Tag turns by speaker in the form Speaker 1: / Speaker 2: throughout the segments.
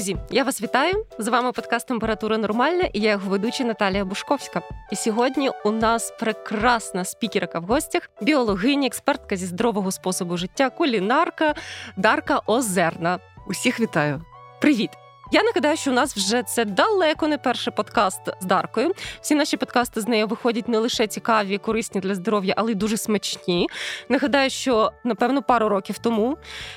Speaker 1: Друзі, я вас вітаю. З вами подкаст Температура Нормальна і я його ведуча Наталія Бушковська. І сьогодні у нас прекрасна спікерка в гостях, біологиня, експертка зі здорового способу життя, кулінарка Дарка Озерна.
Speaker 2: Усіх вітаю.
Speaker 1: Привіт! Я нагадаю, що у нас вже це далеко не перший подкаст з Даркою. Всі наші подкасти з нею виходять не лише цікаві, корисні для здоров'я, але й дуже смачні. Нагадаю, що напевно пару років тому,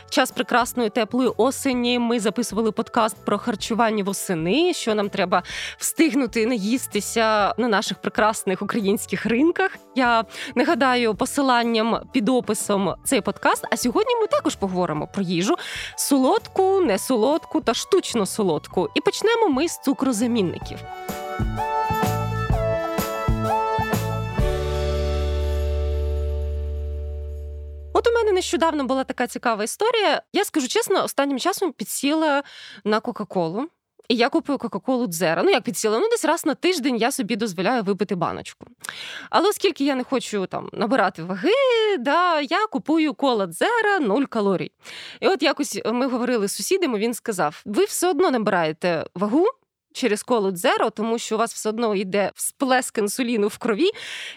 Speaker 1: час прекрасної теплої осені, ми записували подкаст про харчування восени, що нам треба встигнути наїстися на наших прекрасних українських ринках. Я нагадаю посиланням під описом цей подкаст. А сьогодні ми також поговоримо про їжу солодку, не солодку та штучно солодку солодку. І почнемо ми з цукрозамінників. От у мене нещодавно була така цікава історія. Я скажу чесно, останнім часом підсіла на Кока-Колу. І я купую Кока-Колу Дзера. Ну, як підсіла, ну десь раз на тиждень я собі дозволяю випити баночку. Але оскільки я не хочу там набирати ваги, да, я купую кола Дзера 0 калорій. І от якось ми говорили з сусідами, він сказав: ви все одно набираєте вагу. Через колу дзеро, тому що у вас все одно йде всплеск інсуліну в крові,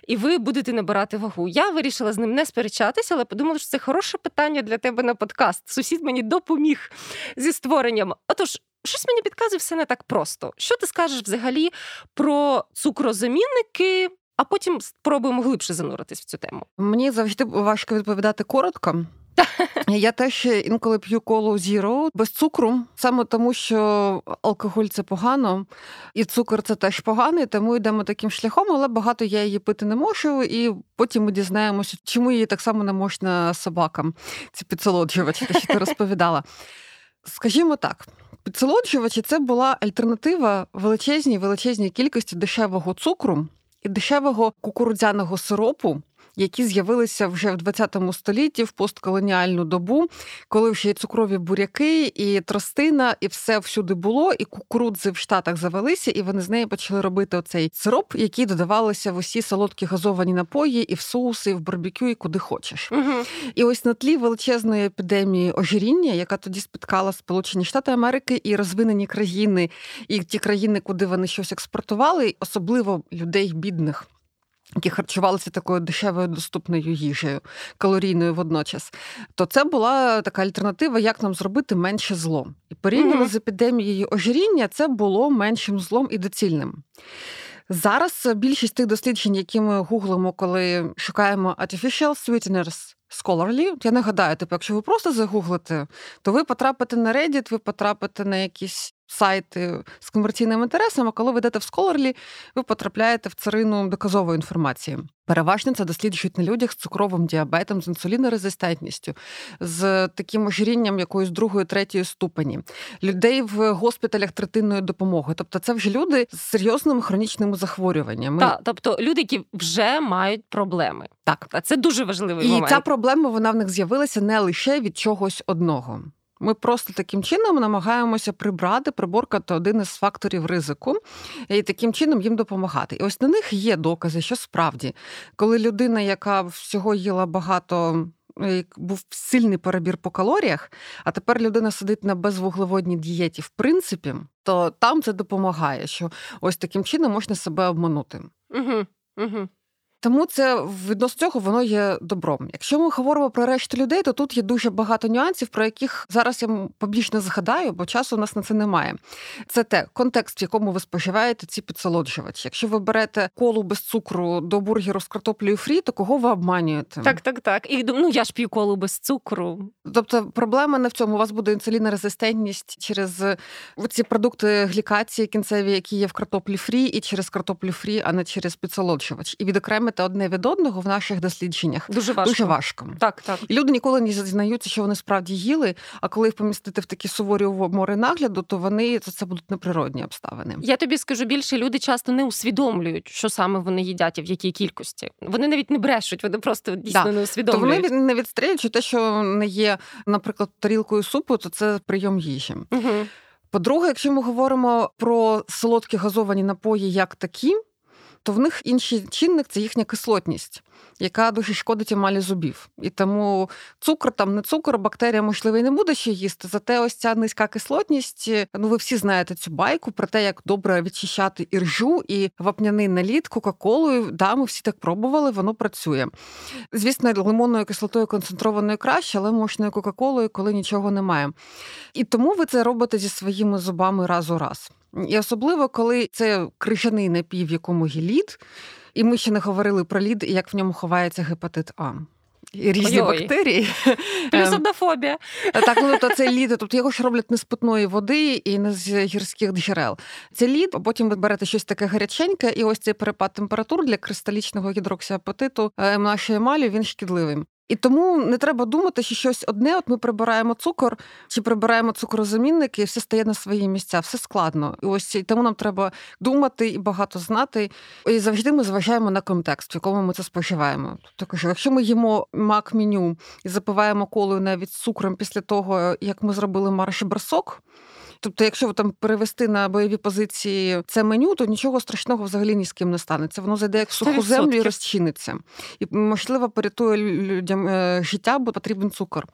Speaker 1: і ви будете набирати вагу. Я вирішила з ним не сперечатися, але подумала, що це хороше питання для тебе на подкаст. Сусід мені допоміг зі створенням. Отож, щось мені підказує все не так просто. Що ти скажеш взагалі про цукрозамінники? А потім спробуємо глибше зануритись в цю тему.
Speaker 2: Мені завжди важко відповідати коротко. Я теж інколи п'ю колу Zero без цукру, саме тому, що алкоголь це погано, і цукор це теж поганий, тому йдемо таким шляхом, але багато я її пити не можу, і потім ми дізнаємося, чому її так само не можна собакам, ці підсолоджувачі, те, що ти розповідала. Скажімо так, підсолоджувачі це була альтернатива величезній величезній кількості дешевого цукру і дешевого кукурудзяного сиропу, які з'явилися вже в 20 столітті в постколоніальну добу, коли вже і цукрові буряки, і тростина, і все всюди було, і кукурудзи в Штатах завелися, і вони з неї почали робити оцей сироп, який додавалося в усі солодкі газовані напої, і в соуси, і в барбекю, і куди хочеш. Угу. І ось на тлі величезної епідемії ожиріння, яка тоді спіткала Сполучені Штати Америки і розвинені країни, і ті країни, куди вони щось експортували, особливо людей бідних які харчувалися такою дешевою доступною їжею, калорійною водночас, то це була така альтернатива, як нам зробити менше зло. І порівняно mm-hmm. з епідемією ожиріння, це було меншим злом і доцільним. Зараз більшість тих досліджень, які ми гуглимо, коли шукаємо artificial sweeteners, Scholarly. Я нагадаю, типу, якщо ви просто загуглите, то ви потрапите на Reddit, ви потрапите на якісь сайти з комерційним інтересом, а коли ви йдете в Scholarly, ви потрапляєте в царину доказової інформації. Переважно це досліджують на людях з цукровим діабетом, з інсулінорезистентністю, з таким ожирінням якоїсь другої, третьої ступені, людей в госпіталях третинної допомоги. Тобто, це вже люди з серйозними хронічними захворюваннями.
Speaker 1: Так, тобто люди, які вже мають проблеми.
Speaker 2: Так,
Speaker 1: а це дуже важливий
Speaker 2: і
Speaker 1: момент.
Speaker 2: І ця проблема вона в них з'явилася не лише від чогось одного. Ми просто таким чином намагаємося прибрати, приборкати один із факторів ризику і таким чином їм допомагати. І ось на них є докази, що справді, коли людина, яка всього їла багато. Е, був сильний перебір по калоріях, а тепер людина сидить на безвуглеводній дієті, в принципі, то там це допомагає, що ось таким чином можна себе обманути.
Speaker 1: Угу, угу.
Speaker 2: Тому це відносно цього воно є добром. Якщо ми говоримо про решту людей, то тут є дуже багато нюансів, про яких зараз я побільш не згадаю, бо часу у нас на це немає. Це те контекст, в якому ви споживаєте ці підсолоджувачі. Якщо ви берете колу без цукру до бургеру з картоплею фрі, то кого ви обманюєте?
Speaker 1: Так, так, так. І ну я ж п'ю колу без цукру.
Speaker 2: Тобто проблема не в цьому. У вас буде інсулінорезистентність через ці продукти глікації кінцеві, які є в картоплі фрі, і через картоплю фрі, а не через підсолоджувач. І відокремити відокремити одне від одного в наших дослідженнях
Speaker 1: дуже важко.
Speaker 2: Дуже важко.
Speaker 1: Так, так.
Speaker 2: І люди ніколи не зізнаються, що вони справді їли. А коли їх помістити в такі суворі умови нагляду, то вони то це будуть неприродні обставини.
Speaker 1: Я тобі скажу більше, люди часто не усвідомлюють, що саме вони їдять і в якій кількості. Вони навіть не брешуть, вони просто дійсно да. не усвідомлюють.
Speaker 2: То вони не відстрілюють, що те, що не є, наприклад, тарілкою супу, то це прийом їжі.
Speaker 1: Угу.
Speaker 2: По-друге, якщо ми говоримо про солодкі газовані напої як такі, то в них інший чинник це їхня кислотність яка дуже шкодить емалі зубів. І тому цукор там не цукор, бактерія, можливо, і не буде ще їсти. Зате ось ця низька кислотність. Ну, ви всі знаєте цю байку про те, як добре відчищати іржу і вапняний наліт Кока-Колою. Да, ми всі так пробували, воно працює. Звісно, лимонною кислотою концентрованою краще, але мощною Кока-Колою, коли нічого немає. І тому ви це робите зі своїми зубами раз у раз. І особливо, коли це крижаний напій, в якому є лід, і ми ще не говорили про лід і як в ньому ховається гепатит А. І Різні Ой-ой. бактерії.
Speaker 1: Плюс ем, однофобія.
Speaker 2: Так, ну то це лід, тобто його ж роблять не з питної води і не з гірських джерел. Це лід, а потім ви берете щось таке гаряченьке, і ось цей перепад температур для кристалічного гідроксіапатиту ем, нашої емалі, він шкідливий. І тому не треба думати, що щось одне, от ми прибираємо цукор чи прибираємо цукрозамінники, і все стає на свої місця, все складно. І ось і тому нам треба думати і багато знати. І завжди ми зважаємо на контекст, в якому ми це споживаємо. Тобто, якщо ми їмо мак меню і запиваємо колою навіть цукром після того, як ми зробили марш бросок, Тобто, якщо там перевести на бойові позиції це меню, то нічого страшного взагалі ні з ким не станеться. Воно зайде як в суху землю і розчиниться. І, можливо, порятує людям е, життя, бо потрібен цукор.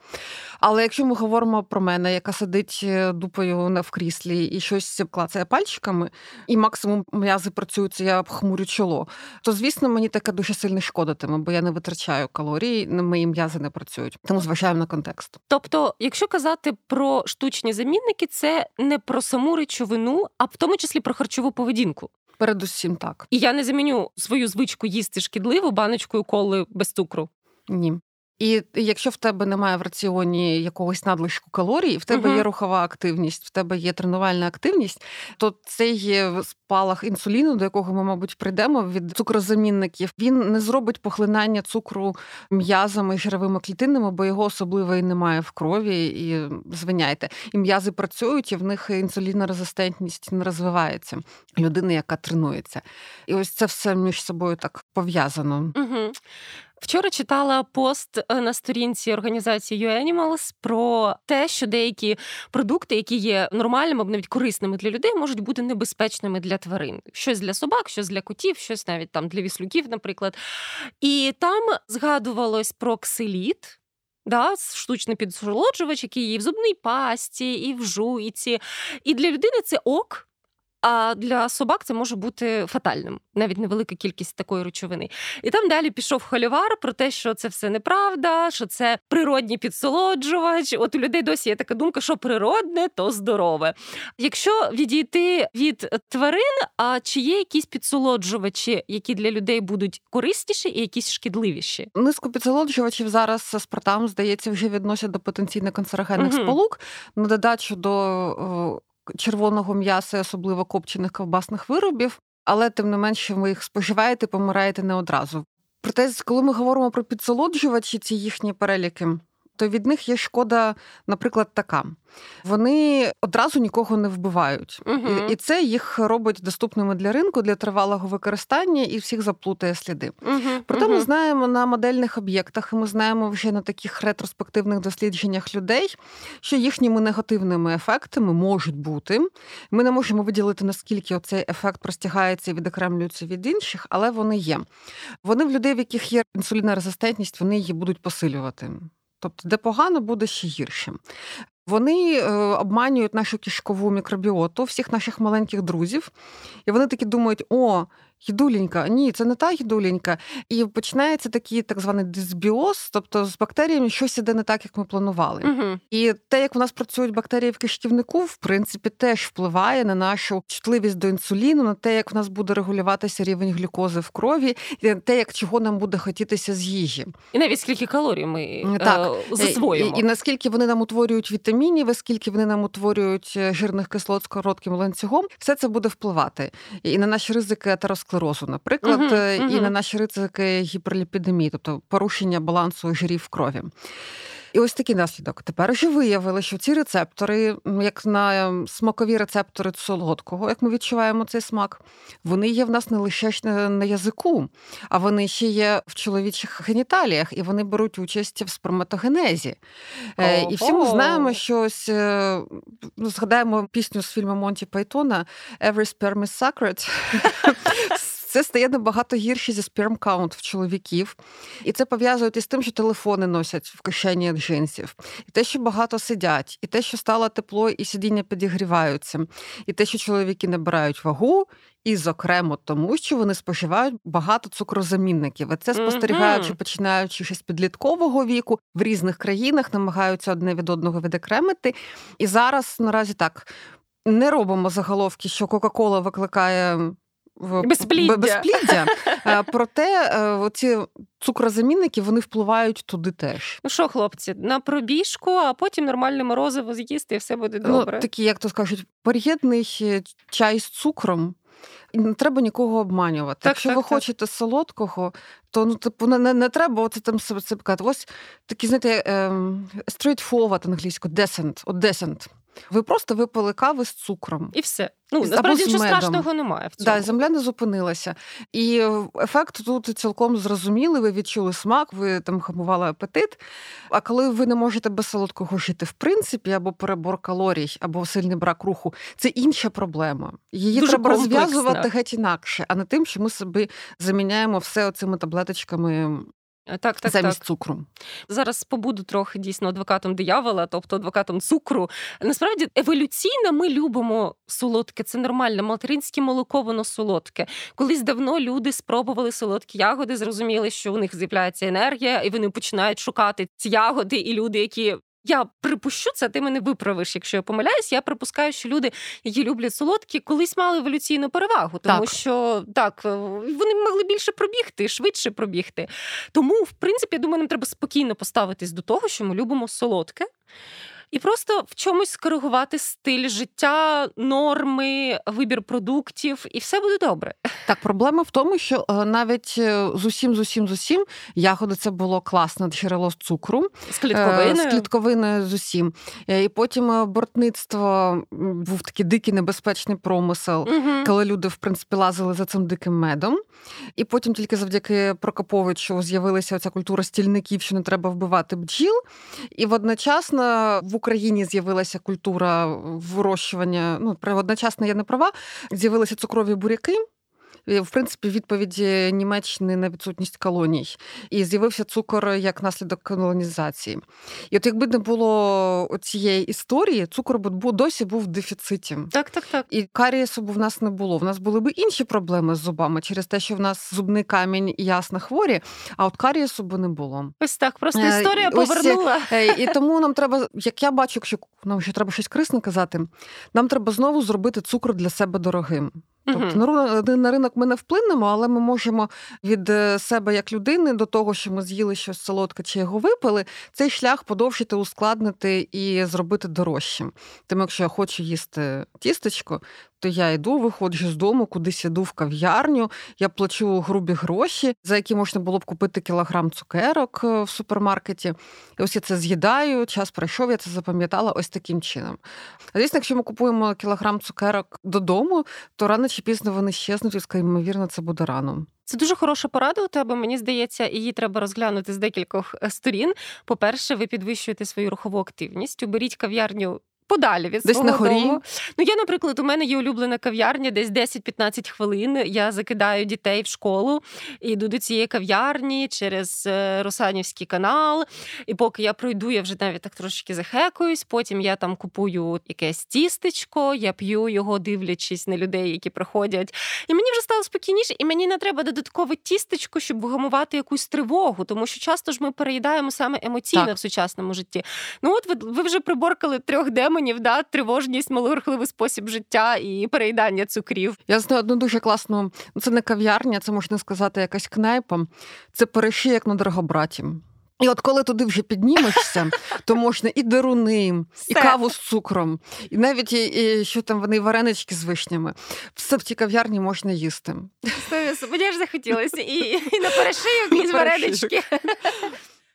Speaker 2: Але якщо ми говоримо про мене, яка сидить е, дупою в кріслі і щось клацає пальчиками, і максимум м'язи працюються, я обхмурю чоло, то звісно мені таке дуже сильно шкодитиме, бо я не витрачаю калорії, мої м'язи не працюють. Тому зважаємо на контекст.
Speaker 1: Тобто, якщо казати про штучні замінники, це не про саму речовину, а в тому числі про харчову поведінку.
Speaker 2: Передусім так.
Speaker 1: І я не заміню свою звичку їсти шкідливу баночкою коли без цукру.
Speaker 2: Ні. І якщо в тебе немає в раціоні якогось надлишку калорій, в тебе uh-huh. є рухова активність, в тебе є тренувальна активність, то цей спалах інсуліну, до якого ми, мабуть, прийдемо від цукрозамінників, він не зробить поглинання цукру м'язами і жировими клітинами, бо його особливо і немає в крові. І звиняйте, і м'язи працюють, і в них інсулінорезистентність не розвивається людини, яка тренується. І ось це все між собою так пов'язано.
Speaker 1: Угу. Вчора читала пост е, на сторінці організації UAnimals про те, що деякі продукти, які є нормальними або навіть корисними для людей, можуть бути небезпечними для тварин. Щось для собак, щось для котів, щось навіть там для віслюків, наприклад. І там згадувалось про ксиліт. Да, штучний підсолоджувач, який є в зубній пасті, і в жуйці. І для людини це ок. А для собак це може бути фатальним, навіть невелика кількість такої речовини. І там далі пішов холівар про те, що це все неправда, що це природній підсолоджувач. От у людей досі є така думка, що природне, то здорове. Якщо відійти від тварин, а чи є якісь підсолоджувачі, які для людей будуть корисніші і якісь шкідливіші?
Speaker 2: Низку підсолоджувачів зараз спортам здається вже відносять до потенційно канцерогенних угу. сполук на додачу до червоного м'яса, особливо копчених ковбасних виробів, але тим не менше ви їх споживаєте, помираєте не одразу. Проте, коли ми говоримо про підсолоджувачі, ці їхні переліки, то від них є шкода, наприклад, така. Вони одразу нікого не вбивають, угу. і, і це їх робить доступними для ринку для тривалого використання і всіх заплутає сліди. Угу. Проте угу. ми знаємо на модельних об'єктах, і ми знаємо вже на таких ретроспективних дослідженнях людей, що їхніми негативними ефектами можуть бути. Ми не можемо виділити наскільки цей ефект простягається і відокремлюється від інших, але вони є. Вони в людей, в яких є інсулінорезистентність, вони її будуть посилювати. Тобто, де погано буде ще гірше. Вони е, обманюють нашу кишкову мікробіоту, всіх наших маленьких друзів, і вони такі думають: о, Їдуленька, ні, це не та їдуленька. І починається такий так званий дисбіоз, тобто з бактеріями щось іде не так, як ми планували. Угу. І те, як у нас працюють бактерії в кишківнику, в принципі, теж впливає на нашу чутливість до інсуліну, на те, як у нас буде регулюватися рівень глюкози в крові, і на те, як чого нам буде хотітися з їжі.
Speaker 1: І навіть скільки калорій ми е, так. Е, засвоїмо.
Speaker 2: І, і наскільки вони нам утворюють вітамінів, і скільки вони нам утворюють е, жирних кислот з коротким ланцюгом, все це буде впливати і на наші ризики атеросклерозу склерозу, наприклад, uh-huh, uh-huh. і на наші ризики гіперліпідемії, тобто порушення балансу жирів в крові. І ось такий наслідок. Тепер вже виявили, що ці рецептори, як на смакові рецептори солодкого, як ми відчуваємо цей смак, вони є в нас не лише на язику, а вони ще є в чоловічих геніталіях, і вони беруть участь в сперматогенезі. Oh, і всі ми знаємо, що ось ну, згадаємо пісню з фільму Монті Пайтона «Every sperm is sacred». це стає набагато гірше зі sperm count в чоловіків. І це пов'язують із тим, що телефони носять в кишені джинсів, і те, що багато сидять, і те, що стало тепло, і сидіння підігріваються, і те, що чоловіки набирають вагу. І, зокрема, тому що вони споживають багато цукрозамінників. І Це спостерігаючи, починаючи ще з підліткового віку в різних країнах, намагаються одне від одного відокремити. І зараз наразі так не робимо заголовки, що Кока-Кола викликає
Speaker 1: безпліддя.
Speaker 2: безпліддя. Е, проте е, ці цукрозамінники вони впливають туди теж.
Speaker 1: Ну що, хлопці, на пробіжку, а потім нормальне морозиво з'їсти, і все буде ну, добре.
Speaker 2: Ну, Такі, як то скажуть, пор'єдний чай з цукром. І не треба нікого обманювати. Так, Якщо так, ви так. хочете солодкого, то ну типу не, не, не треба оце там себе цепкати. Ось такі, знаєте, straightforward англійською, decent, от decent. Ви просто випили кави з цукром.
Speaker 1: І все. Ну, насправді нічого страшного немає. в цьому.
Speaker 2: Да, земля не зупинилася. І ефект тут цілком зрозумілий, ви відчули смак, ви там хамували апетит. А коли ви не можете без солодкого жити, в принципі, або перебор калорій, або сильний брак руху, це інша проблема. Її
Speaker 1: Дуже
Speaker 2: треба розв'язувати геть інакше, а не тим, що ми собі заміняємо все оцими таблеточками
Speaker 1: так, так,
Speaker 2: замість
Speaker 1: так.
Speaker 2: цукру.
Speaker 1: Зараз побуду трохи дійсно адвокатом диявола, тобто адвокатом цукру. Насправді еволюційно ми любимо солодке, це нормально. Материнське молоко, воно солодке. Колись давно люди спробували солодкі ягоди, зрозуміли, що у них з'являється енергія, і вони починають шукати ці ягоди, і люди, які я припущу це, ти мене виправиш, якщо я помиляюсь. Я припускаю, що люди, які люблять солодкі, колись мали еволюційну перевагу, тому так. що так е, вони могли більше пробігти, швидше пробігти. Тому, в принципі, я думаю, нам треба спокійно поставитись до того, що ми любимо солодке і просто в чомусь скоригувати стиль життя, норми, вибір продуктів, і все буде добре.
Speaker 2: Так, проблема в тому, що е, навіть е, з усім, з усім, з усім ягоди це було класне джерело з цукру
Speaker 1: з клітковиною.
Speaker 2: з клітковиною з усім. І потім бортництво був такий дикий небезпечний промисел, угу. коли люди в принципі лазили за цим диким медом. І потім тільки завдяки Прокоповичу з'явилася ця культура стільників, що не треба вбивати бджіл. І водночасно в Україні з'явилася культура вирощування. Ну, одночасно я не права, з'явилися цукрові буряки в принципі відповіді Німеччини на відсутність колоній, і з'явився цукор як наслідок колонізації. І от якби не було цієї історії, цукор б досі був в дефіциті.
Speaker 1: Так, так, так.
Speaker 2: І карієсу б в нас не було. В нас були б інші проблеми з зубами через те, що в нас зубний камінь і ясно хворі, а от карієсу б не було.
Speaker 1: Ось так, просто е, історія Ось, повернула.
Speaker 2: Е, і тому нам треба, як я бачу, якщо нам ще треба щось корисне казати, нам треба знову зробити цукор для себе дорогим. Тобто на, на ринок ми не вплинемо, але ми можемо від е, себе як людини до того, що ми з'їли щось солодке чи його випили, цей шлях подовжити, ускладнити і зробити дорожчим. Тому, якщо я хочу їсти тістечко, то я йду, виходжу з дому, кудись іду в кав'ярню, я плачу грубі гроші, за які можна було б купити кілограм цукерок е, в супермаркеті. І ось я це з'їдаю, час пройшов, я це запам'ятала ось таким чином. А звісно, якщо ми купуємо кілограм цукерок додому, то рано чи пізно вони щезнуть, і ймовірно, це буде рано.
Speaker 1: Це дуже хороша порада у тебе. Мені здається, її треба розглянути з декількох е, сторін. По-перше, ви підвищуєте свою рухову активність, уберіть кав'ярню подалі від
Speaker 2: десь
Speaker 1: свого
Speaker 2: на хорі.
Speaker 1: дому. Ну я, наприклад, у мене є улюблена кав'ярня, десь 10-15 хвилин. Я закидаю дітей в школу і йду до цієї кав'ярні через е, Русанівський канал. І поки я пройду, я вже навіть так трошки захекуюсь. Потім я там купую якесь тістечко, я п'ю його, дивлячись на людей, які приходять. І мені вже стало спокійніше, і мені не треба додаткове тістечко, щоб вгамувати якусь тривогу, тому що часто ж ми переїдаємо саме емоційно так. в сучасному житті. Ну от ви, ви вже приборкали трьох демонів демонів, да, тривожність, малорухливий спосіб життя і переїдання цукрів.
Speaker 2: Я знаю одну дуже класну, ну, це не кав'ярня, це можна сказати, якась кнайпа. Це переші, як на дорогобраті. І от коли туди вже піднімешся, то можна і деруни, і каву з цукром, і навіть і, і, що там вони варенички з вишнями. Все в цій кав'ярні можна їсти.
Speaker 1: Мені ж захотілося і, і на перешийок, і з варенички.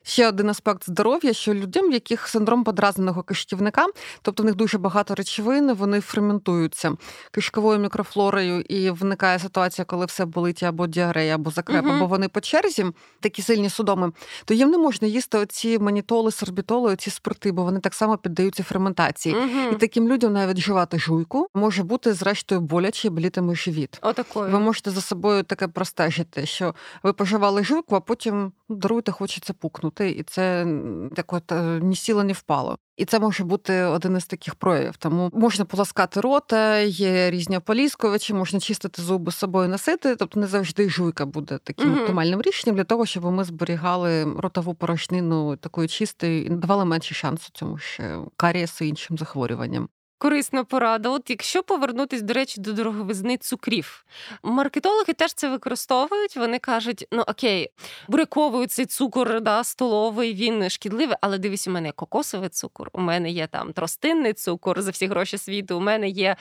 Speaker 2: Ще один аспект здоров'я, що людям, в яких синдром подразненого кишківника, тобто в них дуже багато речовин, вони ферментуються кишковою мікрофлорою, і виникає ситуація, коли все болить або діарея, або закреп, uh або вони по черзі, такі сильні судоми, то їм не можна їсти оці манітоли, сорбітоли, оці спирти, бо вони так само піддаються ферментації. uh І таким людям навіть жувати жуйку може бути зрештою боляче болітиме живіт.
Speaker 1: Отакою.
Speaker 2: Ви можете за собою таке простежити, що ви поживали жуйку, а потім даруйте, хочеться пукнути, і це так от е, ні сіло, ні впало. І це може бути один із таких проявів. Тому можна поласкати рота, є різні ополіскувачі, можна чистити зуби з собою носити. Тобто не завжди жуйка буде таким mm оптимальним рішенням для того, щоб ми зберігали ротову порожнину такою чистою і давали менше шансу цьому ще карієсу і іншим захворюванням.
Speaker 1: Корисна порада. От якщо повернутись, до речі, до дороговизни цукрів, маркетологи теж це використовують. Вони кажуть: ну окей, буряковий цей цукор да, столовий, він шкідливий, але дивись, у мене є кокосовий цукор, у мене є там тростинний цукор за всі гроші світу. У мене є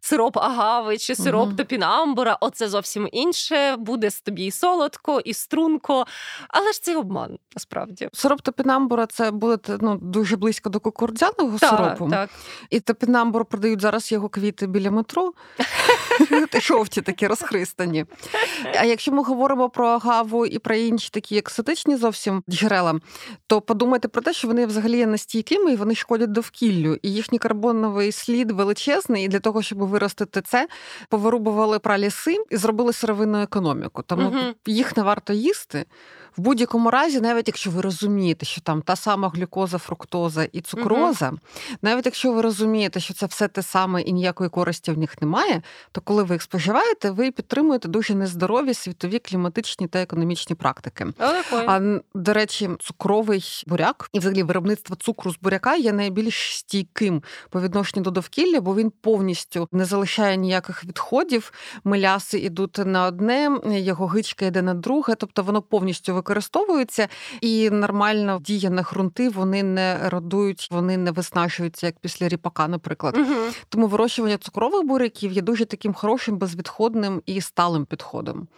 Speaker 1: сироп агави чи сироп угу. топінамбура. Оце зовсім інше. Буде з тобі і солодко, і струнко. Але ж це обман насправді.
Speaker 2: Сироп топінамбура це буде ну, дуже близько до кукурдзяного сиропу.
Speaker 1: Так.
Speaker 2: І топінамбура Намбор продають зараз його квіти біля метро, жовті такі розхристані. А якщо ми говоримо про агаву і про інші такі екзотичні зовсім джерела, то подумайте про те, що вони взагалі є нестійкими і вони шкодять довкіллю. І їхній карбоновий слід величезний. І для того, щоб виростити це, повирубували праліси і зробили сировинну економіку. Тому угу. їх не варто їсти. В будь-якому разі, навіть якщо ви розумієте, що там та сама глюкоза, фруктоза і цукроза, угу. навіть якщо ви розумієте, що це все те саме і ніякої користі в них немає, то коли ви їх споживаєте, ви підтримуєте дуже нездорові світові кліматичні та економічні практики.
Speaker 1: О,
Speaker 2: а до речі, цукровий буряк і взагалі виробництво цукру з буряка є найбільш стійким по відношенню до довкілля, бо він повністю не залишає ніяких відходів. Миляси йдуть на одне, його гичка йде на друге, тобто воно повністю використовуються, і нормально діє на ґрунти, вони не родують, вони не виснажуються, як після ріпака, наприклад. Угу. Тому вирощування цукрових буряків є дуже таким хорошим, безвідходним і сталим підходом.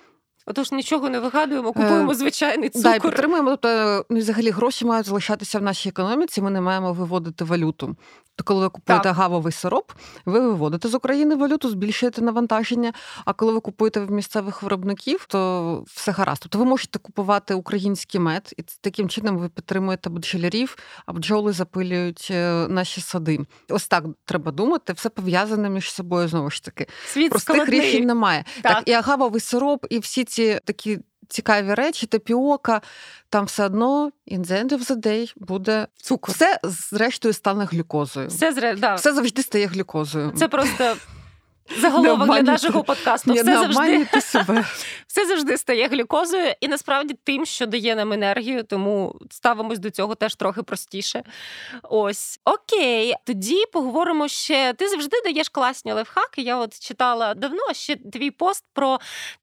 Speaker 1: Отож, нічого не вигадуємо, купуємо е, звичайний цукор.
Speaker 2: Да, підтримуємо. Тобто, ну, взагалі гроші мають залишатися в нашій економіці. Ми не маємо виводити валюту. То коли ви купуєте так. гавовий сироп, ви виводите з України валюту, збільшуєте навантаження. А коли ви купуєте в місцевих виробників, то все гаразд. Тобто ви можете купувати український мед, і таким чином ви підтримуєте бджолярів, а бджоли запилюють е, наші сади. Ось так треба думати. Все пов'язане між собою знову ж таки.
Speaker 1: Світ
Speaker 2: Простих
Speaker 1: складний.
Speaker 2: рішень немає. Так. так і агавовий сироп, і всі ці такі цікаві речі, тапіока, там все одно in the end of the day буде
Speaker 1: цукор.
Speaker 2: Все зрештою стане глюкозою.
Speaker 1: Все зре... да.
Speaker 2: все завжди стає глюкозою.
Speaker 1: Це просто Заголовок для нашого подкасту
Speaker 2: все завжди себе.
Speaker 1: все завжди стає глюкозою, і насправді тим, що дає нам енергію, тому ставимось до цього теж трохи простіше. Ось окей, тоді поговоримо ще. Ти завжди даєш класні лайфхаки. Я от читала давно ще твій пост про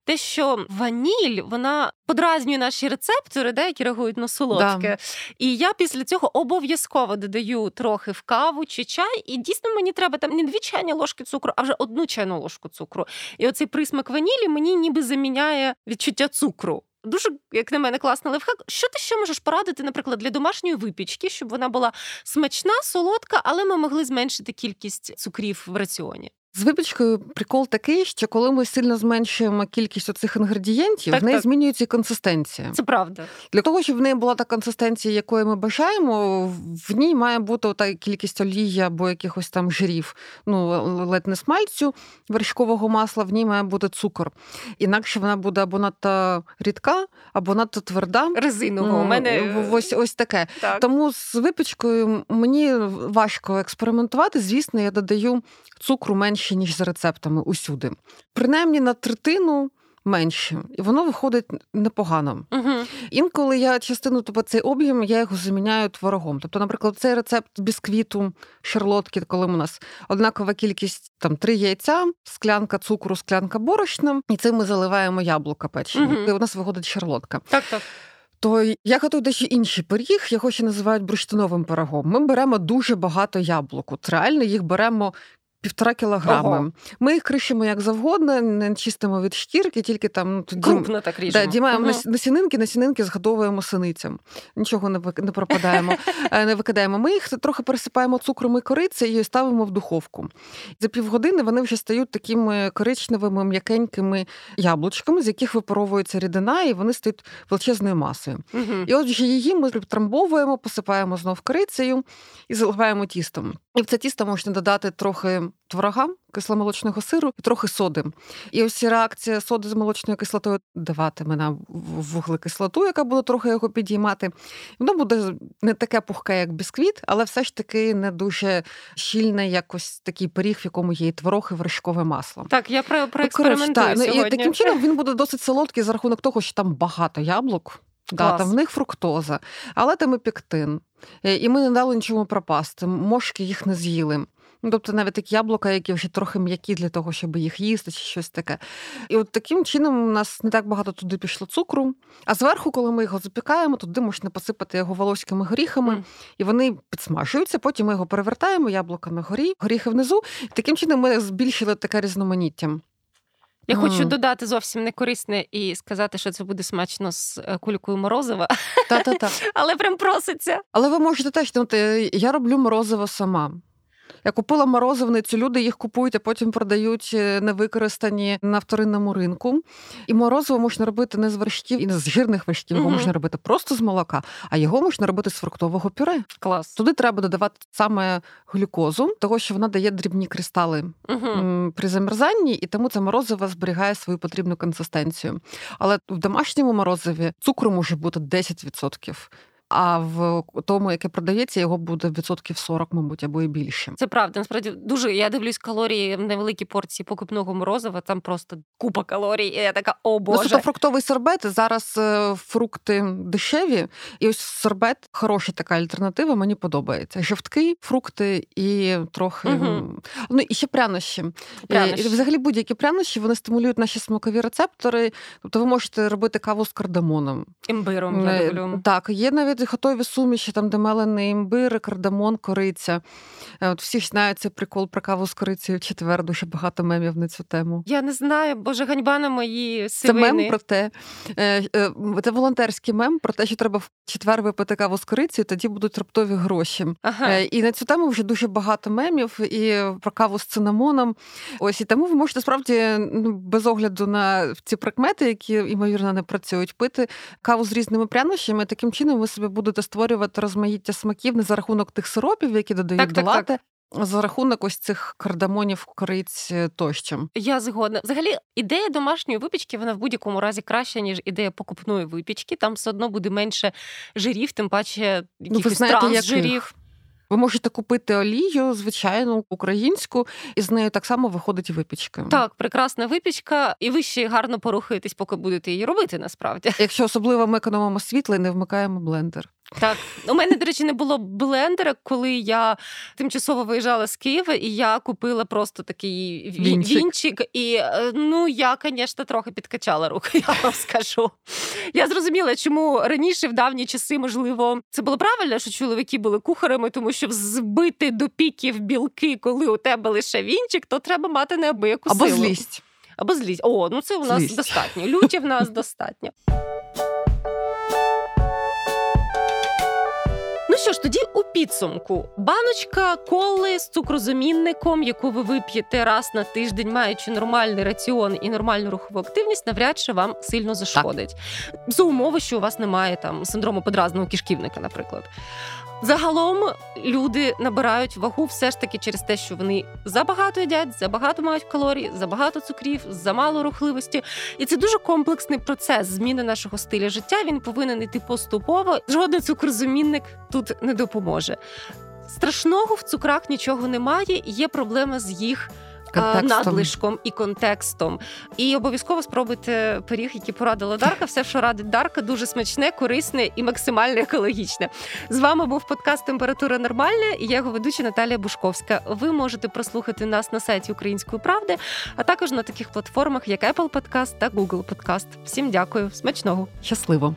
Speaker 1: те, що ваніль вона подразнює наші рецептори, де які реагують на солодке. Да. І я після цього обов'язково додаю трохи в каву чи чай, і дійсно мені треба там не дві чайні ложки цукру, а вже одну чайну ложку цукру. І оцей присмак ванілі мені ніби заміняє відчуття цукру. Дуже, як на мене, класний лайфхак. Що ти ще можеш порадити, наприклад, для домашньої випічки, щоб вона була смачна, солодка, але ми могли зменшити кількість цукрів в раціоні?
Speaker 2: З випічкою прикол такий, що коли ми сильно зменшуємо кількість оцих інгредієнтів,
Speaker 1: так,
Speaker 2: в неї
Speaker 1: так.
Speaker 2: змінюється консистенція.
Speaker 1: Це правда.
Speaker 2: Для того, щоб в неї була та консистенція, якої ми бажаємо, в ній має бути та кількість олії або якихось там жирів, ну ледь не смальцю вершкового масла, в ній має бути цукор. Інакше вона буде або надто рідка, або надто тверда.
Speaker 1: Резинова. У мене
Speaker 2: ось ось таке.
Speaker 1: Так.
Speaker 2: Тому з випічкою мені важко експериментувати. Звісно, я додаю цукру менше, ніж за рецептами усюди. Принаймні на третину. Менше, і воно виходить непогано.
Speaker 1: Угу.
Speaker 2: Інколи я частину тобто цей об'єм я його заміняю творогом. Тобто, наприклад, цей рецепт бісквіту, шарлотки, коли у нас однакова кількість там три яйця, склянка цукру, склянка борошна, і цим ми заливаємо яблука печені. Угу. І у нас виходить шарлотка.
Speaker 1: Так, так.
Speaker 2: То я готую дещо інший пиріг, його ще називають бурштиновим пирогом. Ми беремо дуже багато яблук. От Реально їх беремо півтора кілограми. Ого. Ми їх кришимо як завгодно, не чистимо від шкірки, тільки там ну,
Speaker 1: крупно так ріжемо.
Speaker 2: Да, дімаємо угу. насінинки, насінинки згодовуємо синицям. Нічого не не пропадаємо, е, не викидаємо. Ми їх трохи пересипаємо цукром і корицею і ставимо в духовку. За півгодини вони вже стають такими коричневими, м'якенькими яблучками, з яких випаровується рідина, і вони стають величезною масою. Угу. І отже, її ми трамбовуємо, посипаємо знов корицею і заливаємо тістом. І в це тісто можна додати трохи творога, кисломолочного сиру і трохи соди. І ось реакція соди з молочною кислотою даватиме нам вуглекислоту, яка буде трохи його підіймати. Воно буде не таке пухке, як бісквіт, але все ж таки не дуже щільне, як ось такий пиріг, в якому є і творог і вершкове масло.
Speaker 1: Так, я про, проекспериментую
Speaker 2: ну,
Speaker 1: сьогодні.
Speaker 2: І таким чином він буде досить солодкий за рахунок того, що там багато яблук. Да, там в них фруктоза, але там і пектин. Е, і ми не дали нічому пропасти. Мошки їх не з'їли. Ну, тобто навіть такі яблука, які вже трохи м'які для того, щоб їх їсти, чи щось таке. І от таким чином у нас не так багато туди пішло цукру. А зверху, коли ми його запікаємо, туди можна посипати його волоськими горіхами, mm. і вони підсмажуються. Потім ми його перевертаємо, яблука на горі, горіхи внизу. І таким чином ми збільшили таке різноманіття.
Speaker 1: Я mm. хочу додати зовсім не корисне і сказати, що це буде смачно з е, кулькою морозива.
Speaker 2: Та-та-та.
Speaker 1: Але прям проситься.
Speaker 2: Але ви можете теж, ну, я роблю морозиво сама. Я купила морозивницю, люди їх купують, а потім продають е, невикористані на вторинному ринку. І морозиво можна робити не з вершків і не з жирних вершків, його угу. можна робити просто з молока, а його можна робити з фруктового пюре.
Speaker 1: Клас.
Speaker 2: Туди треба додавати саме глюкозу, того що вона дає дрібні кристали угу. при замерзанні, і тому це морозиво зберігає свою потрібну консистенцію. Але в домашньому морозиві цукру може бути 10% а в тому, яке продається, його буде відсотків 40, мабуть, або і більше.
Speaker 1: Це правда. Насправді дуже я дивлюсь калорії в невеликій порції покупного морозива. Там просто купа калорій. і Я така о боже.
Speaker 2: Ну, це фруктовий сорбет. Зараз е, фрукти дешеві, і ось сорбет хороша така альтернатива. Мені подобається. Жовтки, фрукти і трохи угу. ну і ще прянощі. прянощі. І Взагалі будь-які прянощі вони стимулюють наші смакові рецептори. Тобто, ви можете робити каву з кардамоном.
Speaker 1: Імбиром я е, люблю.
Speaker 2: Так, є навіть готові суміші, там де мелений імбир, кардамон, кориця. Е, от Всі знають цей прикол про каву з корицею четвер, дуже багато мемів на цю тему.
Speaker 1: Я не знаю, боже, ганьба на мої сивини.
Speaker 2: Це мем про те. Е, е, це волонтерський мем про те, що треба в четвер випити каву з корицею, тоді будуть раптові гроші. Ага. І на цю тему вже дуже багато мемів і про каву з цинамоном. Ось і тому ви можете справді ну, без огляду на ці прикмети, які ймовірно не працюють, пити каву з різними прянощами. Таким чином ви собі будете створювати розмаїття смаків не за рахунок тих сиропів, які додають так, до лати, так, так. За рахунок ось цих кардамонів, кориць е, тощо.
Speaker 1: Я згодна. Взагалі, ідея домашньої випічки вона в будь-якому разі краща, ніж ідея покупної випічки. Там все одно буде менше жирів, тим паче ну, транс жирів. трансжирів.
Speaker 2: Ви можете купити олію, звичайну українську, і з нею так само виходить випічка.
Speaker 1: Так, прекрасна випічка, і ви ще гарно порухаєтесь, поки будете її робити. Насправді,
Speaker 2: якщо особливо ми економимо світло і не вмикаємо блендер.
Speaker 1: Так, у мене, до речі, не було блендера, коли я тимчасово виїжджала з Києва, і я купила просто такий вінчик. вінчик. І е, ну я, звісно, трохи підкачала руки, я вам скажу. Я зрозуміла, чому раніше, в давні часи, можливо, це було правильно, що чоловіки були кухарами, тому що збити до піків білки, коли у тебе лише вінчик, то треба мати неабияку
Speaker 2: силу. Або злість.
Speaker 1: Або злість. О, ну це у нас злість. достатньо. Люті в нас достатньо. Що ж, тоді у підсумку баночка коли з цукрозамінником, яку ви вип'єте раз на тиждень, маючи нормальний раціон і нормальну рухову активність, навряд чи вам сильно зашкодить. Так. За умови, що у вас немає там синдрому подразного кишківника, наприклад. Загалом люди набирають вагу все ж таки через те, що вони забагато їдять, забагато мають калорій, забагато цукрів, замало рухливості. І це дуже комплексний процес зміни нашого стилю життя. Він повинен іти поступово. Жоден цукрозамінник тут не допоможе. Страшного в цукрах нічого немає, є проблема з їх контекстом. надлишком і контекстом. І обов'язково спробуйте пиріг, який порадила Дарка. Все, що радить Дарка, дуже смачне, корисне і максимально екологічне. З вами був подкаст Температура нормальна і я його ведуча Наталія Бушковська. Ви можете прослухати нас на сайті Української правди, а також на таких платформах, як Apple Podcast та Google Podcast. Всім дякую, смачного,
Speaker 2: щасливо.